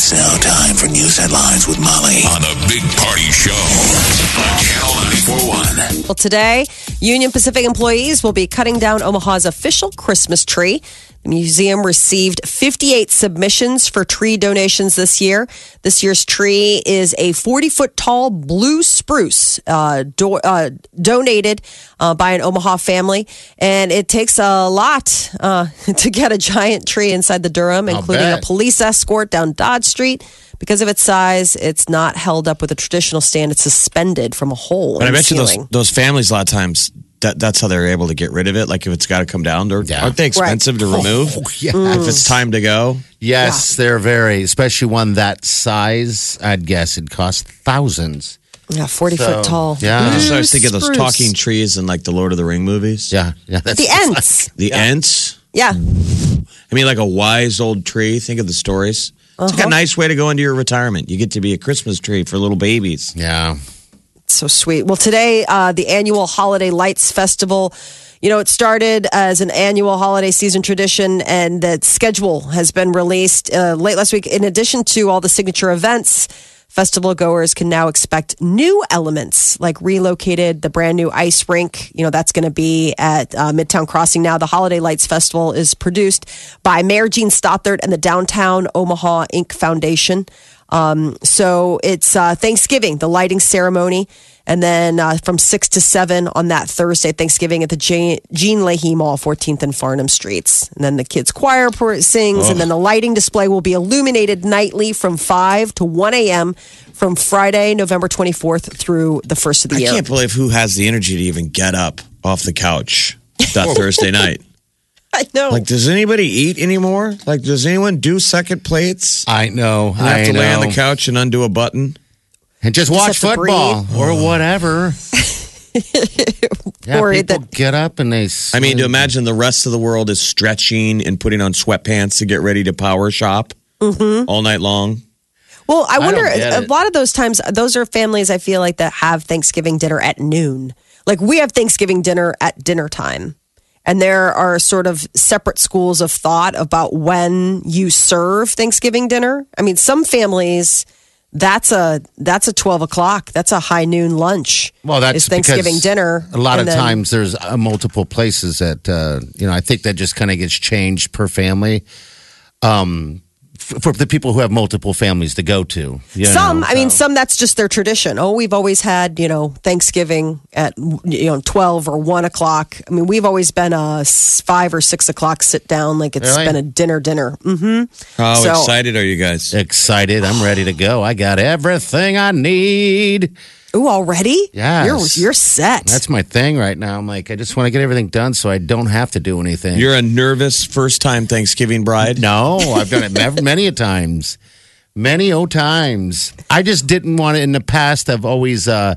It's now time for news headlines with Molly on the Big Party Show on Channel 941. Well, today, Union Pacific employees will be cutting down Omaha's official Christmas tree. The museum received 58 submissions for tree donations this year. This year's tree is a 40 foot tall blue spruce uh, do- uh, donated uh, by an Omaha family. And it takes a lot uh, to get a giant tree inside the Durham, including a police escort down Dodge Street. Because of its size, it's not held up with a traditional stand. It's suspended from a hole But in I bet you those those families a lot of times that that's how they're able to get rid of it. Like if it's got to come down, they're, Yeah. aren't they expensive to oh, remove? Oh, yes. If it's time to go, Yes, they're very, especially one that size. I'd guess it costs thousands. Yeah, 40 So, foot tall. yeah. I started thinking of those talking trees in like the Lord of the Ring movies. Yeah, yeah. That's The Ents. The Ents. Yeah. I mean, like a wise old tree. Think of the stories. It's like a uh-huh. nice way to go into your retirement. You get to be a Christmas tree for little babies. Yeah. So sweet. Well, today, uh, the annual Holiday Lights Festival. You know, it started as an annual holiday season tradition, and the schedule has been released uh, late last week. In addition to all the signature events, festival goers can now expect new elements like relocated the brand new ice rink. You know, that's going to be at uh, Midtown Crossing now. The Holiday Lights Festival is produced by Mayor Jean Stothert and the Downtown Omaha Inc. Foundation. Um, so it's uh, Thanksgiving, the lighting ceremony, and then uh, from six to seven on that Thursday, Thanksgiving at the Gene, Gene Leahy Mall, 14th and Farnam Streets. And then the kids' choir sings, and then the lighting display will be illuminated nightly from 5 to 1 a.m. from Friday, November 24th through the first of the I year. I can't believe who has the energy to even get up off the couch that Thursday night. I know. Like, does anybody eat anymore? Like, does anyone do second plates? I know. You have I to lay on the couch and undo a button. and just watch football oh. or whatever. yeah, Worried people that- get up and they. I mean, to imagine the rest of the world is stretching and putting on sweatpants to get ready to power shop mm-hmm. all night long. Well, I wonder. get A lot of those times, those are families I feel like that have Thanksgiving dinner at noon. Like we have Thanksgiving dinner at dinner time, and there are sort of separate schools of thought about when you serve Thanksgiving dinner. I mean, some families that's a that's a twelve o'clock. That's a high noon lunch. Well, that's is Thanksgiving dinner. A lot of then- times, there's uh, multiple places that uh, you know. I think that just kind of gets changed per family. Um, for the people who have multiple families to go to, you Some, know, I mean, some that's just their tradition. Oh, we've always had, you know, Thanksgiving at, you know, 12 or 1 o'clock. I mean, we've always been a 5 or 6 o'clock sit down, like it's Really? been a dinner, dinner. Mm-hmm. How So- excited are you guys? excited. I'm ready to go. I got everything I need. Ooh, already? Yeah. You're, you're set. That's my thing right now. I'm like, I just want to get everything done so I don't have to do anything. You're a nervous first time Thanksgiving bride. no, I've done it many a times, many o times. I just didn't want it in the past. I've always, uh,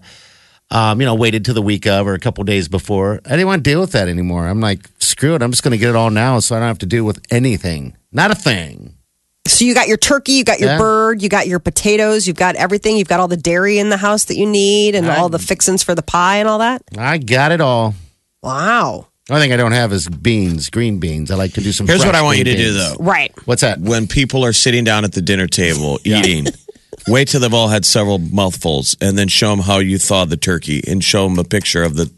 um, you know, waited till the week of or a couple days before. I didn't want to deal with that anymore. I'm like, screw it. I'm just going to get it all now, so I don't have to deal with anything. Not a thing. So you got your turkey, you got your Yeah. bird, you got your potatoes, you've got everything. You've got all the dairy in the house that you need and I- all the fixins for the pie and all that. I got it all. Wow. The only thing I don't have is beans, green beans. I like to do some. Here's what I want you to green do, though. Right. What's that? When people are sitting down at the dinner table eating, wait till they've all had several mouthfuls and then show them how you thawed the turkey and show them a picture of the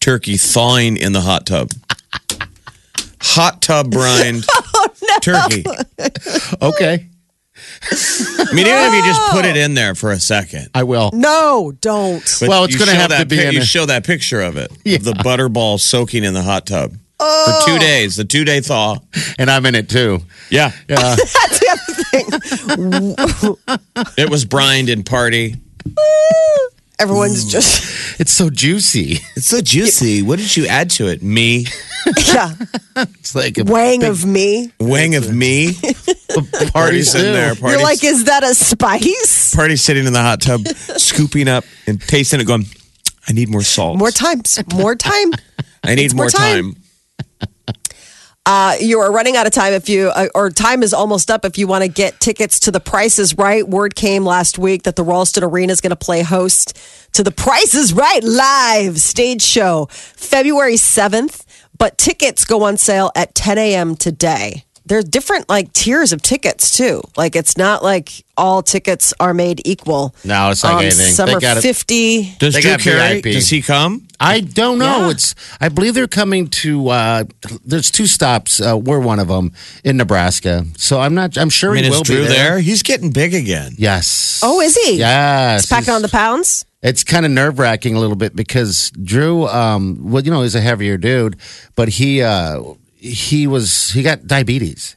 turkey thawing in the hot tub. Hot tub brined turkey. Okay, I mean, even if you just put it in there for a second. I will. No, don't. But Well, it's you gonna show have to be pic- in You a- show that picture of it, of the butterball soaking in the hot tub for two oh. days. The two day thaw. And I'm in it too. Yeah, Yeah. That's the other thing. it was brined in party. Everyone's mm. just It's so juicy. It's so juicy. What did you add to it? Me. yeah, It's like a wang of me. Wang of me. party Party's in there. Party's, You're like, is that a spice? party sitting in the hot tub, scooping up and tasting it, going, I need more salt. More times, more time. I need more more time. time. Uh, you are running out of time if you, uh, or time is almost up if you want to get tickets to the prices right. Word came last week that the Ralston Arena is going to play host to the Price Is Right live stage show February 7th, but tickets go on sale at 10 a.m. today. There's different like tiers of tickets too. Like it's not like all tickets are made equal. No, it's like Um, anything. Some They are got it. 50. Does Drew got Carey, VIP. does he come? I don't know. Yeah. It's I believe they're coming to. uh There's two stops. Uh, we're one of them in Nebraska. So I'm not. I'm sure I mean, he is will Drew be there? He's getting big again. Yes. Oh, is he? Yes. He's packing on the pounds. It's kind of nerve wracking a little bit because Drew, um, well, you know, he's a heavier dude, but he uh, he was he got diabetes,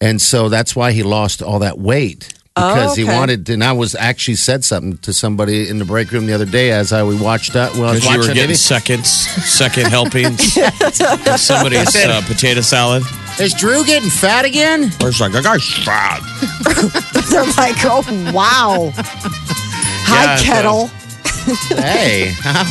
and so that's why he lost all that weight because he Oh, okay. wanted. And I was actually said something to somebody in the break room the other day as I we watched that. Well, Because you were getting it. seconds, second helpings of somebody's uh, potato salad. Is Drew getting fat again? Or it's like, that guy's fat. They're like, oh wow. Hi, Yeah, so- kettle. hey, how?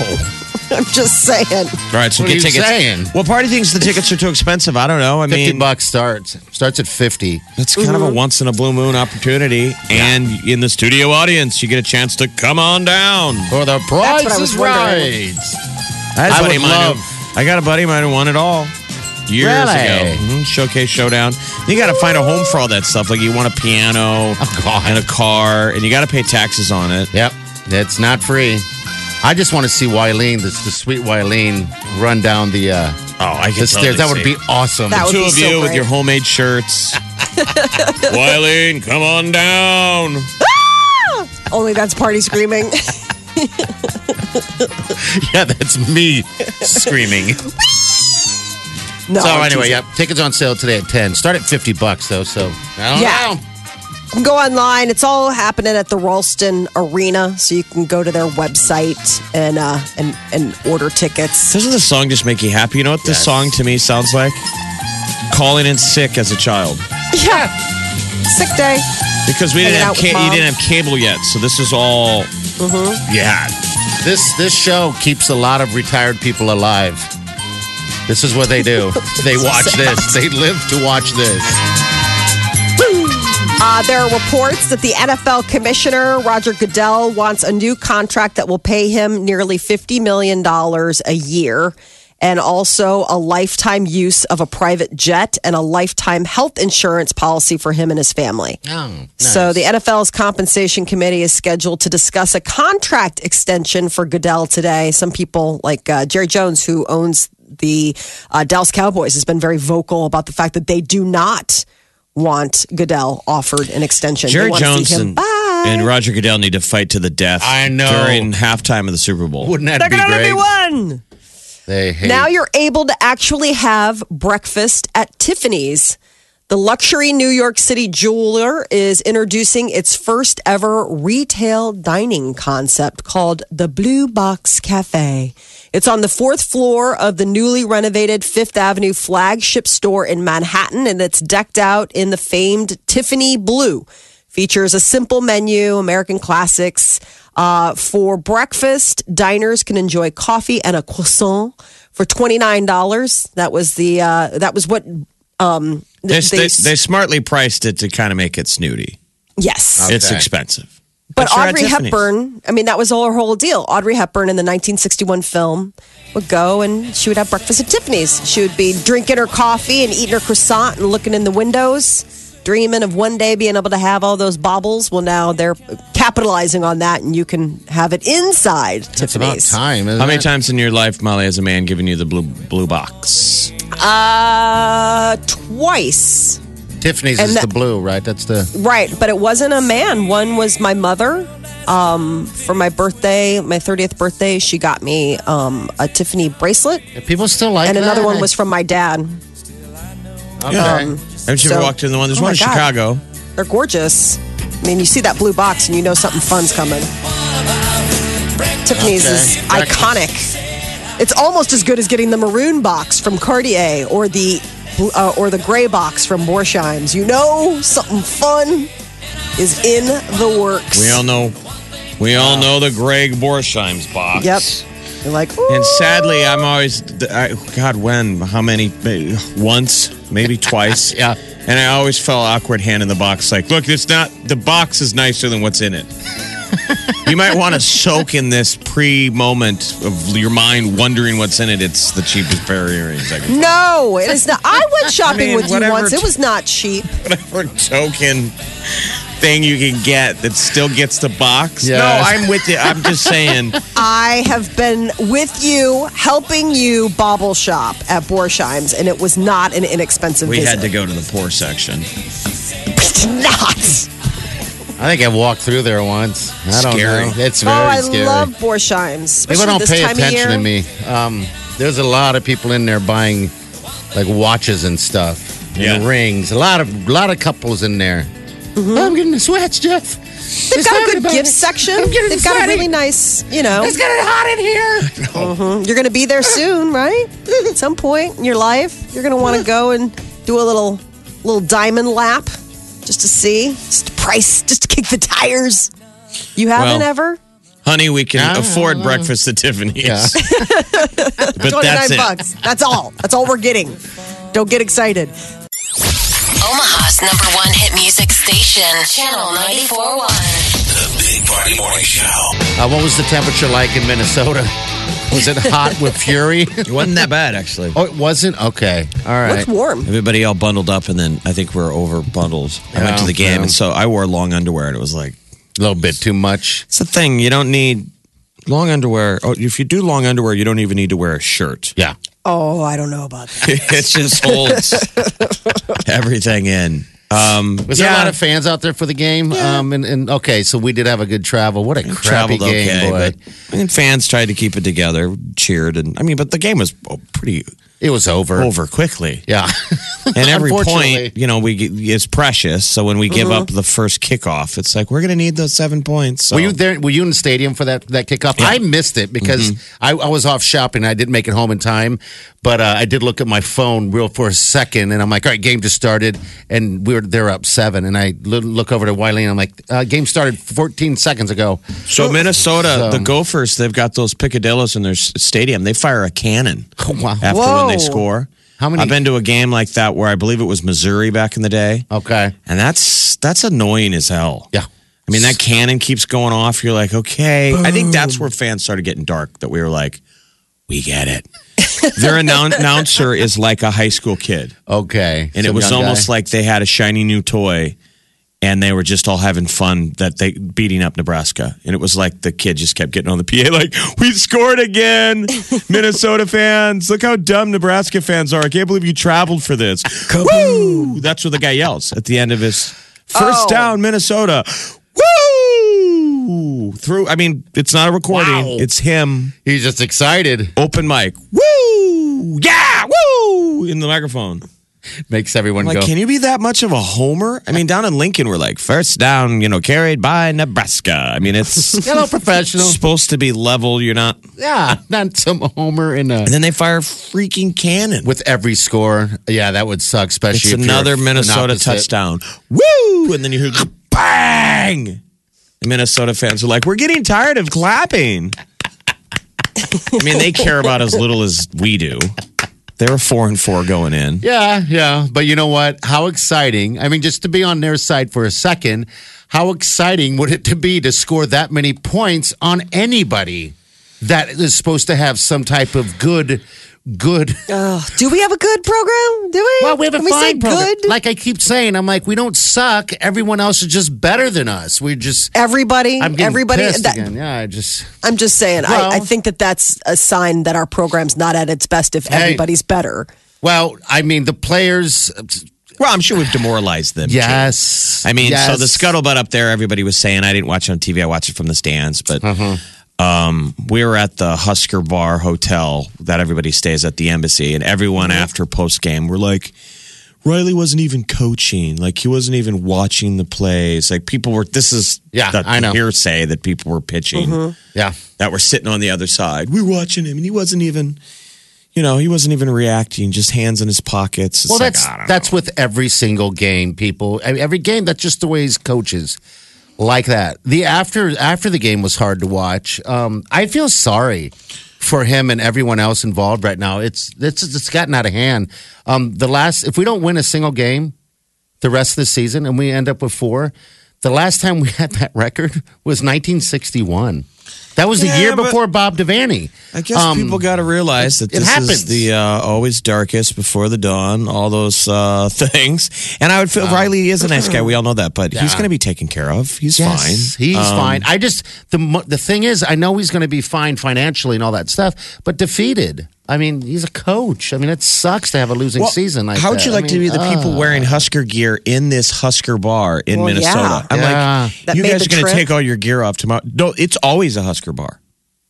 I'm just saying. All right, so What get are you tickets. saying? Well, party thinks the tickets are too expensive. I don't know. I Fifty mean, bucks starts starts at fifty. it's kind of a once in a blue moon opportunity. And in the studio audience, you get a chance to come on down. For the price what I was is wondering. right. I, had a I buddy would of mine love- who- I got a buddy of mine who won it all years Really? ago. Mhm, Showcase Showdown. You got to find a home for all that stuff. Like you want a piano Oh, God. and a car, and you got to pay taxes on it. Yep, it's not free. I just want to see Wileen, the, the sweet Wileen, run down the uh, Oh, I can the stairs. That would be awesome. That would Two be of so you with great. your homemade shirts. Wileen, come on down. Only that's party screaming. yeah, that's me screaming. No. so anyway, Jesus. yep, tickets on sale today at ten. Start at fifty bucks though. So I don't Yeah. know. You can go online. It's all happening at the Ralston Arena, so you can go to their website and uh, and and order tickets. Doesn't the song just make you happy? You know what this Yes. song to me sounds like? Calling in sick as a child. Yeah, sick day. Because we didn't have out with ca- you mom. didn't have cable yet, so this is all Mm-hmm. you had. This this show keeps a lot of retired people alive. This is what they do. they watch this. They live to watch this. Uh, there are reports that the NFL commissioner, Roger Goodell, wants a new contract that will pay him nearly $50 million a year and also a lifetime use of a private jet and a lifetime health insurance policy for him and his family. Oh, So the NFL's compensation committee is scheduled to discuss a contract extension for Goodell today. Some people, like uh, Jerry Jones, who owns the uh, Dallas Cowboys, has been very vocal about the fact that they do not want Goodell offered an extension. They Jerry want to see Jones him. and, Bye. and Roger Goodell need to fight to the death. I know. During halftime of the Super Bowl. wouldn't that There be can only great? be one. They hate. Now you're able to actually have breakfast at Tiffany's. The luxury New York City jeweler is introducing its first ever retail dining concept called the Blue Box Cafe. It's on the fourth floor of the newly renovated Fifth Avenue flagship store in Manhattan, and it's decked out in the famed Tiffany blue. Features a simple menu, American classics. Uh, for breakfast, diners can enjoy coffee and a croissant for twenty nine dollars. That was the uh, that was what um, They, th- they, they smartly priced it to kind of make it snooty. yes. It's expensive. But Sure, Audrey Hepburn, I mean, that was all her whole deal. Audrey Hepburn in the 1961 film would go and she would have breakfast at Tiffany's. She would be drinking her coffee and eating her croissant and looking in the windows, dreaming of one day being able to have all those baubles. Well, now they're capitalizing on that and you can have it inside it's about Tiffany's. time. Isn't How many it? times in your life, Molly, has a man given you the blue blue box? Uh, twice. Tiffany's And is that- the blue, right? That's the. Right, but it wasn't a man. One was my mother. Um, for my birthday, my 30th birthday, she got me um, a Tiffany bracelet. People still like and another one was from my dad. Okay. Haven't you so- ever walked in the one? There's Oh one my in God. Chicago. They're gorgeous. I mean, you see that blue box and you know something fun's coming. Tiffany's Okay. is Breakfast. iconic. It's almost as good as getting the maroon box from Cartier or the uh, or the gray box from Borsheim's. You know, something fun is in the works. We all know. We all know the Greg Borsheim's box. Yep. You're like, Ooh. And sadly, I'm always, I, God, when, how many? Maybe Once, maybe twice. Yeah. And I always felt awkward handing the box. Like, look, it's not. The box is nicer than what's in it. You might want to soak in this pre-moment of your mind wondering what's in it. It's the cheapest pair of earrings. I can no, it is not. I went shopping mean, with you whatever once. It was not cheap. whatever token thing you can get that still gets the box. Yes. No, I'm with you. I'm just saying. I have been with you, helping you bobble shop at Borsheim's, and it was not an inexpensive We visit. had to go to the poor section. It's not. I think I've walked through there once. I don't Scary. know. It's Oh, very I scary. love Borsheim's. People don't this pay time attention to me. Um, there's a lot of people in there buying like watches and stuff, Yeah. rings. A lot of lot of couples in there. I'm getting the sweats, Jeff. Mm-hmm. They've got a good gift section. I'm getting They've got a sweaty. really nice, you know. It's getting hot in here. You're going to be there soon, right? At some point in your life, you're going to want to go and do a little little diamond lap just to see, just to price, just to kick the tires. You haven't Well, ever? Honey, we can Ah. afford breakfast at Tiffany's. Yeah. but 29 that's it. bucks. That's all. That's all we're getting. Don't get excited. Omaha's number one hit music station, Channel 94.1. The Big Party Morning Show. Uh, what was the temperature like in Minnesota? Was it hot with fury? It wasn't that bad, actually. oh, it wasn't. Okay, all right. It's warm. Everybody all bundled up, and then I think we are over bundled. I went to the game, yeah. and so I wore long underwear, and it was like, A little bit too much. it's the thing. You don't need long underwear. Oh, if you do long underwear, you don't even need to wear a shirt. Yeah. Oh, I don't know about that. it just holds everything in. Um, Was there a lot of fans out there for the game? Um, and, and okay, so we did have a good travel. What a crappy game, okay, boy! but I mean, fans tried to keep it together, cheered, and I mean, but the game was oh, pretty it was over. over quickly. Yeah. And every point, you know, we is precious. So when we give Mm-hmm. up the first kickoff, it's like we're going to need those seven points. So. Were you there? Were you in the stadium for that that kickoff? I missed it because Mm-hmm. I, I was off shopping. I didn't make it home in time, but uh, I did look at my phone real for a second, and I'm like, "All right, game just started," and we were they're up seven, and I look over to Wiley, and I'm like, uh, "Game started 14 seconds ago." So Minnesota, So- the Gophers, they've got those picadillos in their stadium. They fire a cannon Oh, wow. after when they Whoa. score. How many- I've been to a game like that where I believe it was Missouri back in the day, Okay. and that's that's annoying as hell. Yeah. I mean that cannon keeps going off. You're like, okay. I think that's where fans started getting dark. That we were like, we get it. Their annou- announcer is like a high school kid. Okay. and it was almost guy. like they had a shiny new toy and they were just all having fun that they beating up Nebraska. And it was like the kid just kept getting on the PA like, "We scored again, Minnesota fans! Look how dumb Nebraska fans are! I can't believe you traveled for this." Woo! That's what the guy yells at the end of his first Oh. down, Minnesota. Woo! Through, I mean, it's not a recording; Wow. it's him he's just excited. open mic. Woo! Yeah! Woo! In the microphone. Makes everyone Like, go. can you be that much of a homer? I mean, down in Lincoln, we're like, first down, you know, carried by Nebraska. I mean, it's Hello, professional. supposed to be level. You're not. Yeah, not some homer in a. And then they fire freaking cannon. With every score, yeah, that would suck. Especially It's if you're another Minnesota touchdown. Woo! And then you hear bang. The Minnesota fans are like, we're getting tired of clapping. I mean, they care about as little as we do. They were four and four going in. Yeah, yeah. But you know what? How exciting. I mean, just to be on their side for a second, how exciting would it to be to score that many points on anybody that is supposed to have some type of good, good. Oh, do we have a good program? Do we? Well, we have a Can we say fine program. good? Like I keep saying, I'm like, we don't suck. Everyone else is just better than us. We just. everybody, I'm getting everybody. pissed that- again. Yeah, I just. I'm just saying. Well- I, I think that that's a sign that our program's not at its best if Hey. everybody's better. Well, I mean, the players. Well, I'm sure we've demoralized them. too. Yes. I mean, so the scuttlebutt up there, everybody was saying, I didn't watch it on TV, I watched it from the stands, but Uh-huh. Um, we were at the Husker Bar Hotel that everybody stays at the embassy, and everyone Mm-hmm. after post game, we're like, Riley wasn't even coaching. Like he wasn't even watching the plays. Like people were. This is Yeah, the I know. hearsay that people were pitching Yeah. that were sitting on the other side. We were watching him, and he wasn't even. You know, he wasn't even reacting. Just hands in his pockets. It's Well, like, that's I don't that's with every single game, people. I mean, every game, that's just the way he's coaches, like that. The after after the game was hard to watch. Um, I feel sorry for him and everyone else involved right now. It's it's it's gotten out of hand. Um, the last, if we don't win a single game, the rest of the season, and we end up with four, the last time we had that record was 1961. That was the Yeah, year before Bob Devaney. I guess Um, people got to realize that it this is the uh, always darkest before the dawn, all those uh, things. And I would feel Riley is a nice guy. We all know that, but he's going to be taken care of. He's Yes, fine. He's Um, fine. I just the the thing is, I know he's going to be fine financially and all that stuff, but defeated. I mean, he's a coach. I mean, it sucks to have a losing Well, season. Like how would that. you I like to be the people uh, wearing Husker gear in this Husker bar in Well, Minnesota? yeah. I'm Yeah. like, That you guys are going to take all your gear off tomorrow. No, it's always a Husker bar.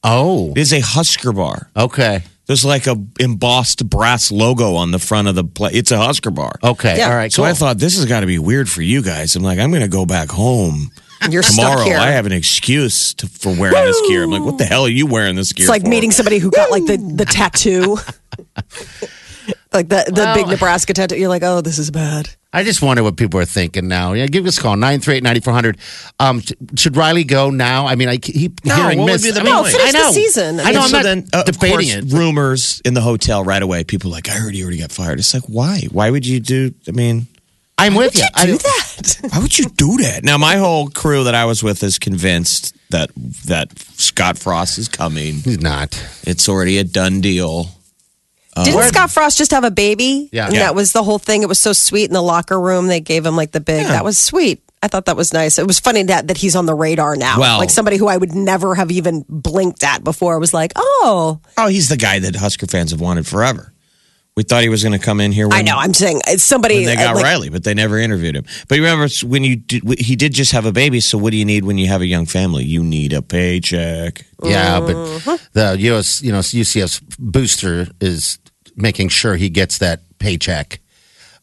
Oh, It is a Husker bar. okay, There's like a embossed brass logo on the front of the play. It's a Husker bar. okay, Yeah. all right. So cool. I thought this has got to be weird for you guys. I'm like, I'm going to go back home You're tomorrow. stuck here. I have an excuse to, for wearing this gear. I'm like, what the hell are you wearing this gear? It's like for? meeting somebody who got like the, the tattoo. like the, the Well- big Nebraska tattoo. You're like, oh, this is bad. I just wonder what people are thinking now. Yeah, give us a call nine three eight ninety four hundred. Um, sh- should Riley go now? I mean, I keep No, hearing what would miss. be the I mean, point? No, finish I the season. I I know. I'm so not then, uh, of debating course, it. rumors in the hotel right away. People are like, I heard he already got fired. It's like, why? Why would you do? I mean, I'm with you. I Do that. why would you do that? Now, my whole crew that I was with is convinced that that Scott Frost is coming. He's not. It's already a done deal. Didn't um, Scott Frost just have a baby? Yeah. And Yeah. that was the whole thing. It was so sweet in the locker room. They gave him like the big, that was sweet. I thought that was nice. It was funny that, that he's on the radar now. Well- like somebody who I would never have even blinked at before was like, oh, Oh, he's the guy that Husker fans have wanted forever. We thought he was going to come in here. When, I know. I'm saying it's somebody. when they got uh, like, Riley, but they never interviewed him. But you remember when you did, he did just have a baby. So what do you need when you have a young family? You need a paycheck. Yeah, Mm-hmm. but the US, you know, UCF's booster is making sure he gets that paycheck.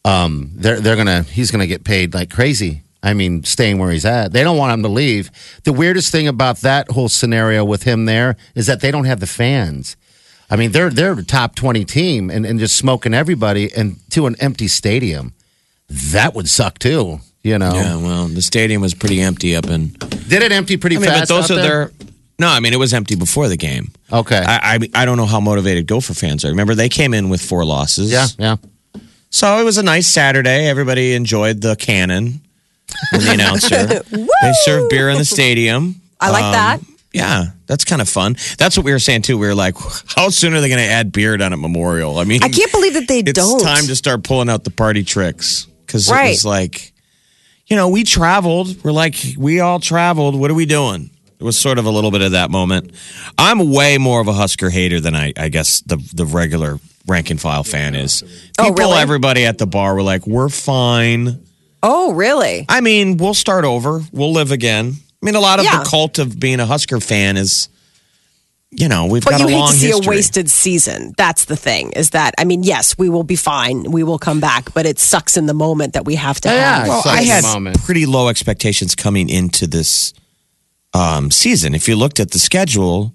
Um, they're they're gonna he's gonna get paid like crazy. I mean, staying where he's at. They don't want him to leave. The weirdest thing about that whole scenario with him there is that they don't have the fans. I mean, they're they're a top twenty team and, and just smoking everybody and to an empty stadium. That would suck too. You know, Yeah, well, the stadium was pretty empty up in. did it empty pretty I mean, but fast? those out are there? their. No, I mean it was empty before the game. Okay. I, I I don't know how motivated Gopher fans are. Remember, they came in with four losses. yeah, yeah. So it was a nice Saturday. Everybody enjoyed the cannon and the announcer. they served beer in the stadium. I like Um, that. Yeah, that's kind of fun. That's what we were saying too. We were like, how soon are they going to add beer down at Memorial? I mean, I can't believe that they it's don't. It's time to start pulling out the party tricks because it was like, you know, we traveled. We're like, we all traveled. What are we doing? It was sort of a little bit of that moment. I'm way more of a Husker hater than I, I guess the the regular rank and file fan is. Oh, oh People, really? everybody at the bar were like, "We're fine." oh, really? I mean, we'll start over. We'll live again. I mean, a lot of Yeah. the cult of being a Husker fan is, you know, we've But got you a hate long to see history. a wasted season. That's the thing. Is that I mean, yes, we will be fine. We will come back, but it sucks in the moment that we have to Yeah, have. yeah. Well, I had pretty low expectations coming into this um, season. If you looked at the schedule,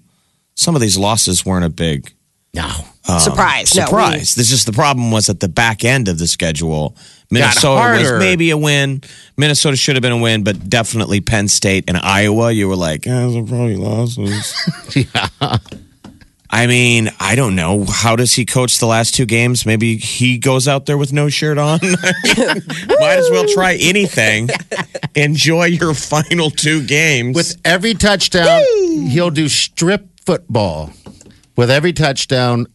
some of these losses weren't a big No. surprise. No, we- surprise. This just the problem was at the back end of the schedule. Minnesota was maybe a win. Minnesota should have been a win, but definitely Penn State and Iowa. You were like, eh, those are probably losses. yeah. I mean, I don't know. How does he coach the last two games? Maybe he goes out there with no shirt on. Might as well try anything. Enjoy your final two games. With every touchdown, he'll do strip football. With every touchdown,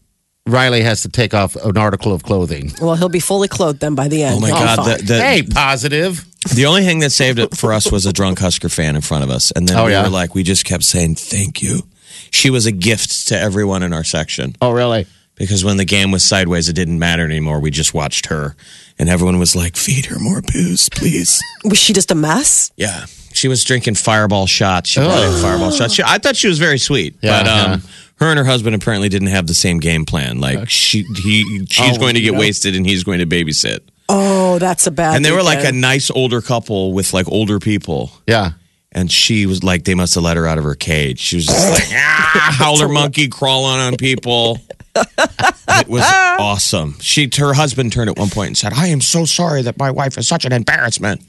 Riley has to take off an article of clothing. Well, he'll be fully clothed then by the end. oh my He'll be God, fine. the, the, hey, positive. The only thing that saved it for us was a drunk Husker fan in front of us. And then Oh, we yeah? were like, we just kept saying, thank you. She was a gift to everyone in our section Oh, really? because when the game was sideways, it didn't matter anymore. We just watched her. And everyone was like, feed her more booze, please. Was she just a mess? yeah. She was drinking fireball shots. She brought in fireball shots. She, I thought she was very sweet. Yeah, but um, yeah. Her and her husband apparently didn't have the same game plan. Like she, he, she's Oh, going to get no. wasted and he's going to babysit. Oh, that's a bad. and they were like a nice older couple with like older people. Yeah. And she was like, they must have let her out of her cage. She was just like, ah, howler monkey crawling on people. it was awesome. She, her husband turned at one point and said, "I am so sorry that my wife is such an embarrassment."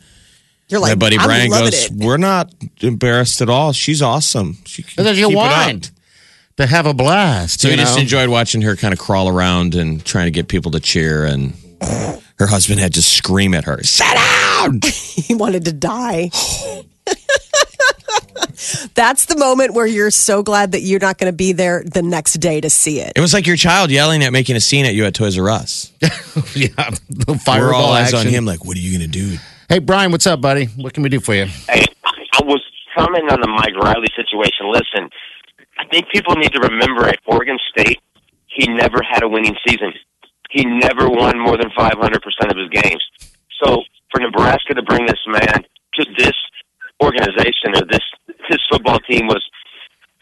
You're like, My like, buddy I'm Brian goes, it. "We're not embarrassed at all. She's awesome. She can That's what you keep it up." Want. To have a blast. So you we just enjoyed watching her kind of crawl around and trying to get people to cheer. And her husband had to scream at her, "Sit down!" he wanted to die. That's the moment where you're so glad that you're not going to be there the next day to see it. It was like your child yelling at making a scene at you at Toys R Us. yeah. We're Fireball all eyes on him, like, "What are you going to do?" Hey, Brian, what's up, buddy? What can we do for you? Hey, I was commenting on the Mike Riley situation. Listen, I think people need to remember at Oregon State, he never had a winning season. He never won more than 500% of his games. So for Nebraska to bring this man to this organization or this this football team was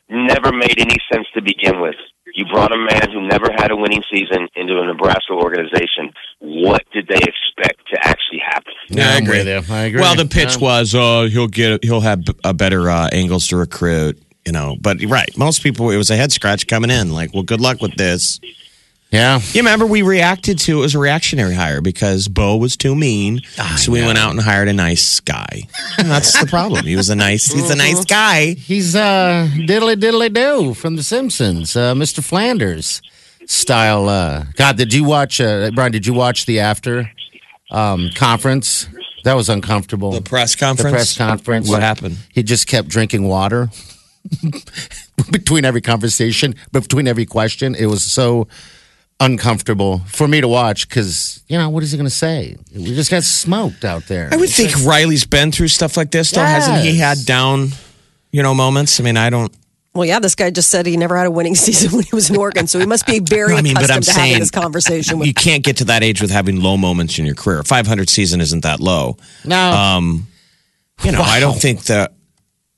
never made any sense to begin with. You brought a man who never had a winning season into a Nebraska organization. What did they expect to actually happen? Yeah, I'm with. I agree. Well, the pitch Yeah. was, "Oh, he'll get, he'll have a better uh, angles to recruit." You know, but right, most people it was a head scratch coming in. Like, well, good luck with this. Yeah. You remember we reacted to it was a reactionary hire because Bo was too mean, so we went out and hired a nice guy. And that's the problem. He was a nice, he's a nice guy. He's uh diddly diddly do from The Simpsons, uh, Mr. Flanders style. Uh, God, did you watch uh, Brian? Did you watch the after um, conference? That was uncomfortable. The press conference. The press conference. What happened? He just kept drinking water between every conversation, between every question. It was so uncomfortable for me to watch because you know what is he going to say? We just got smoked out there. I would think Riley's been through stuff like this, though, hasn't he? Had down, you know, moments. I mean, I don't. Well, yeah, this guy just said he never had a winning season when he was in Oregon, so he must be very I mean, but accustomed I'm to saying having this conversation with you can't get to that age with having low moments in your career. 500 season isn't that low. no. Um, you know, I don't think that.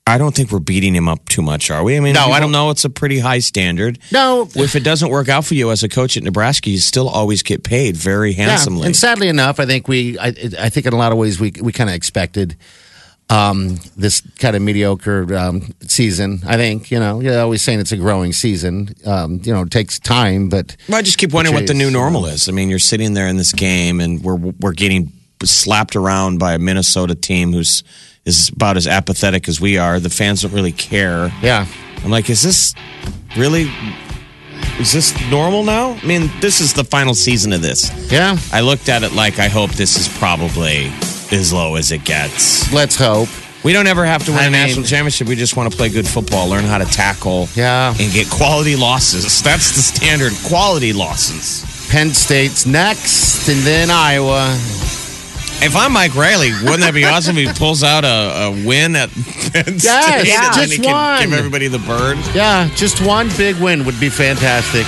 I don't think we're beating him up too much, are we? I mean, No, I don't- know. It's a pretty high standard. no, If it doesn't work out for you as a coach at Nebraska, you still always get paid very handsomely. Yeah. And sadly enough, I think we, I, I think in a lot of ways we we kind of expected um, this kind of mediocre um, season. I think you know, you're always saying it's a growing season. Um, you know, it takes time, but Well, I just keep wondering what the new normal is. I mean, you're sitting there in this game, and we're we're getting slapped around by a Minnesota team who's is about as apathetic as we are. The fans don't really care. yeah, I'm like, is this really? Is this normal now? I mean, this is the final season of this. yeah. I looked at it like I hope this is probably as low as it gets. Let's hope. We don't ever have to win I a mean- national championship. We just want to play good football, learn how to tackle, Yeah. and get quality losses. That's the standard. Quality losses. Penn State's next, and then Iowa. If I'm Mike Riley, wouldn't that be awesome if he pulls out a, a win at Penn State? Yes, and just he can one. give everybody the bird. Yeah, just one big win would be fantastic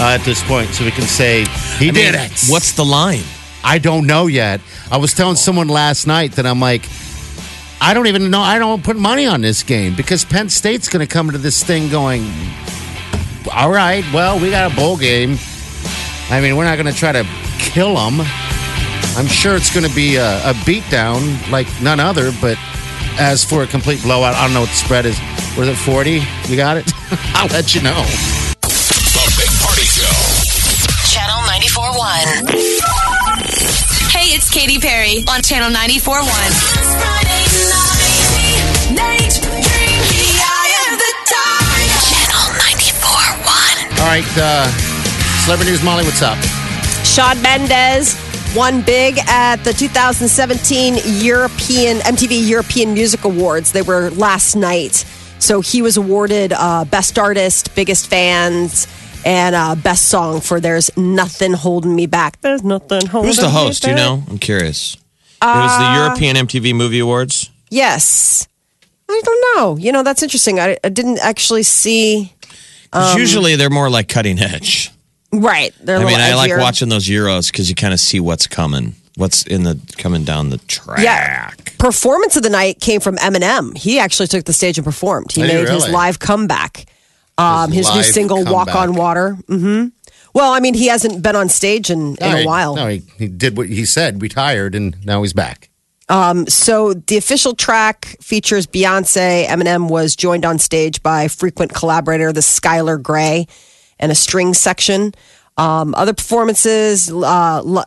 uh, at this point, so we can say he I did mean, it. What's the line? I don't know yet. I was telling someone last night that I'm like, I don't even know. I don't put money on this game because Penn State's going to come into this thing going, all right, well, we got a bowl game. I mean, we're not going to try to kill them. I'm sure it's going to be a, a beatdown like none other, but as for a complete blowout, I don't know what the spread is. Was it 40? You got it? I'll let you know. The Big Party Show. Channel 94.1. Hey, it's Katy Perry on Channel 94.1. Channel 94.1. All right, uh, Celebrity News Molly, what's up? Shawn Mendes won big at the 2017 European MTV European Music Awards. They were last night. So he was awarded uh, Best Artist, Biggest Fans, and uh, Best Song for There's Nothing Holding Me Back. There's nothing holding Who's the me host? Do you know? I'm curious. it was the European MTV Movie Awards. Yes. I don't know. You know, that's interesting. I, I didn't actually see. 'Cause usually they're more like cutting edge. Right. They're a I mean, little I like watching those Euros because you kind of see what's coming, what's in the coming down the track. Yeah. Performance of the night came from Eminem. He actually took the stage and performed. He Did he made his really? live comeback. Um, his, His new live single "Walk comeback. on Water." hmm Well, I mean, he hasn't been on stage in, in No, a he- while. No, he, he did what he said, retired, and now he's back. So the official track features Beyonce. Eminem was joined on stage by frequent collaborator, the Skylar Grey, and a string section. Um, other performances, uh,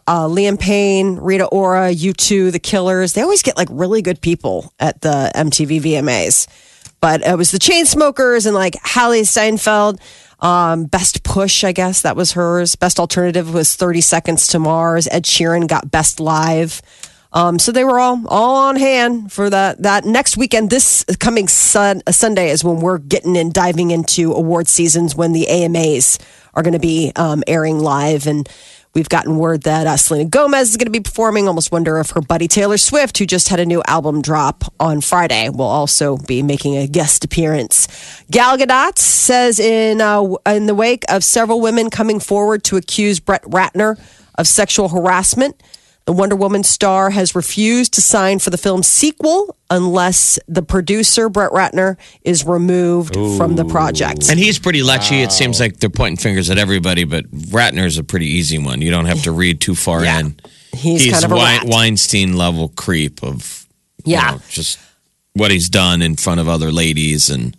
uh, Liam Payne, Rita Ora, U2, The Killers. They always get like really good people at the MTV VMAs. But it was the Chainsmokers and like Hailee Steinfeld. Um, Best Push, I guess that was hers. Best Alternative was 30 Seconds to Mars. Ed Sheeran got Best Live. Um, so they were all all on hand for that that next weekend. This coming sun, uh, Sunday is when we're getting in diving into award seasons when the AMAs are going to be um, airing live and. We've gotten word that uh, Selena Gomez is going to be performing. Almost wonder if her buddy Taylor Swift, who just had a new album drop on Friday, will also be making a guest appearance. Gal Gadot says in uh, in the wake of several women coming forward to accuse Brett Ratner of sexual harassment, the Wonder Woman star has refused to sign for the film's sequel unless the producer, Brett Ratner, is removed from the project. And he's pretty lechy. It seems like they're pointing fingers at everybody, but Ratner's a pretty easy one. You don't have to read too far Yeah. in. He's kind of a Wein- Weinstein level creep of you Yeah. know, just what he's done in front of other ladies and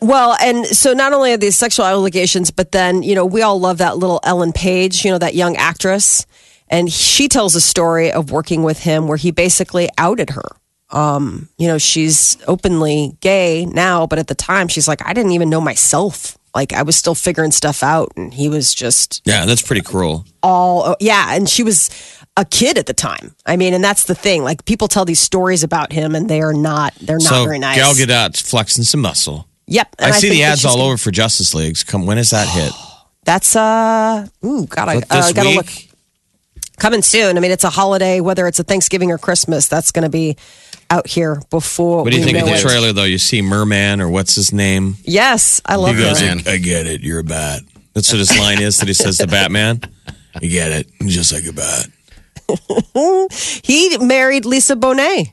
Well, and so not only are these sexual allegations, but then, you know, we all love that little Ellen Page, you know, that young actress. And she tells a story of working with him where he basically outed her. Um, you know, she's openly gay now, but at the time she's like, I didn't even know myself. Like I was still figuring stuff out and he was just yeah, that's pretty cruel. all yeah, and she was a kid at the time. I mean, and that's the thing. Like people tell these stories about him and they are not they're not so very nice. Gal Gadot's flexing some muscle. Yep. and I see the ads all gonna- over for Justice Leagues. Come, when is that hit? That's uh ooh, God, I uh, gotta week? look. Coming soon. I mean, it's a holiday, whether it's a Thanksgiving or Christmas. That's going to be out here before. What do you we think of the it. trailer though? You see Merman or what's his name? Yes, I love he goes, that. I, I get it. You're a bat. That's what his line is that he says to Batman. You get it. Just like a bat. He married Lisa Bonet.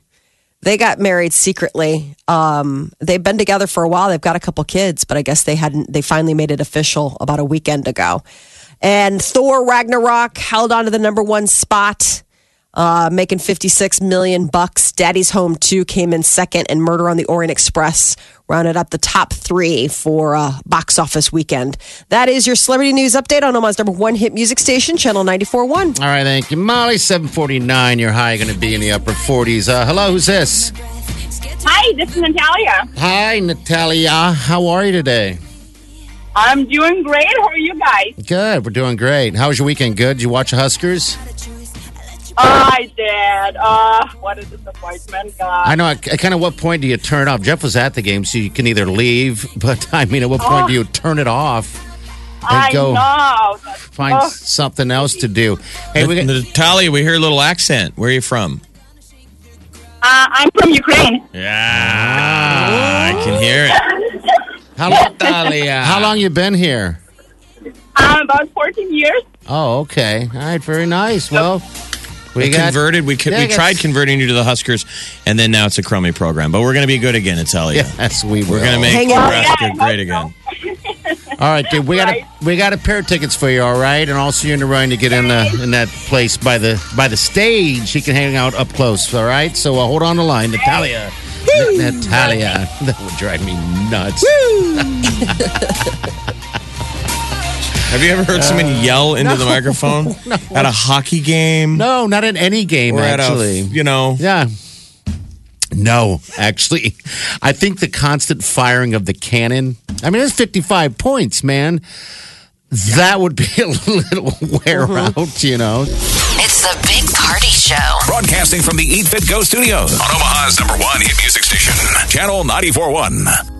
They got married secretly. Um, they've been together for a while. They've got a couple kids, but I guess they hadn't. They finally made it official about a weekend ago. And Thor Ragnarok held on to the number one spot, uh, making fifty six million bucks. Daddy's Home Two came in second, and Murder on the Orient Express rounded up the top three for uh, box office weekend. That is your celebrity news update on Omaha's number one hit music station, Channel 94.1. All right, thank you, Molly. Seven forty nine. Your high going to be in the upper forties. Uh, hello, who's this? Hi, this is Natalia. Hi, Natalia. How are you today? I'm doing great. How are you guys? Good. We're doing great. How was your weekend? Good. Did you watch the Huskers? I did. Uh, what a disappointment, God. I know. At, at kind of what point do you turn off? Jeff was at the game, so you can either leave, but I mean, at what point do you turn it off and I go know. Find oh, something else to do? Hey, we got, Natalia, we hear a little accent. Where are you from? uh, I'm from Ukraine. Yeah, I can hear it. how long? Natalia. How long you been here? Um, about 14 years. Oh, okay. All right. Very nice. Well, we We got converted. We, Yeah, I we guess- tried converting you to the Huskers, and then now it's a crummy program. But we're going to be good again, Natalia. Yes, we will. We're going to make Hang in. Nebraska Yeah, great again. All right, dude. We got Right. a we got a pair of tickets for you. All right, and also you're in the run to get in the in that place by the by the stage. You can hang out up close. All right. So uh, hold on the line, Natalia. Natalia, that would drive me nuts. Have you ever heard someone uh, yell into the microphone at a hockey game No, not in any game or at actually. a you know? yeah. No, actually, I think the constant firing of the cannon. I mean, it's 55 points, man. That would be a little wear uh-huh. out, you know. It's the Big Party Show. Broadcasting from the Eat Fit Go studios on Omaha's number one hit music station, Channel 94.1.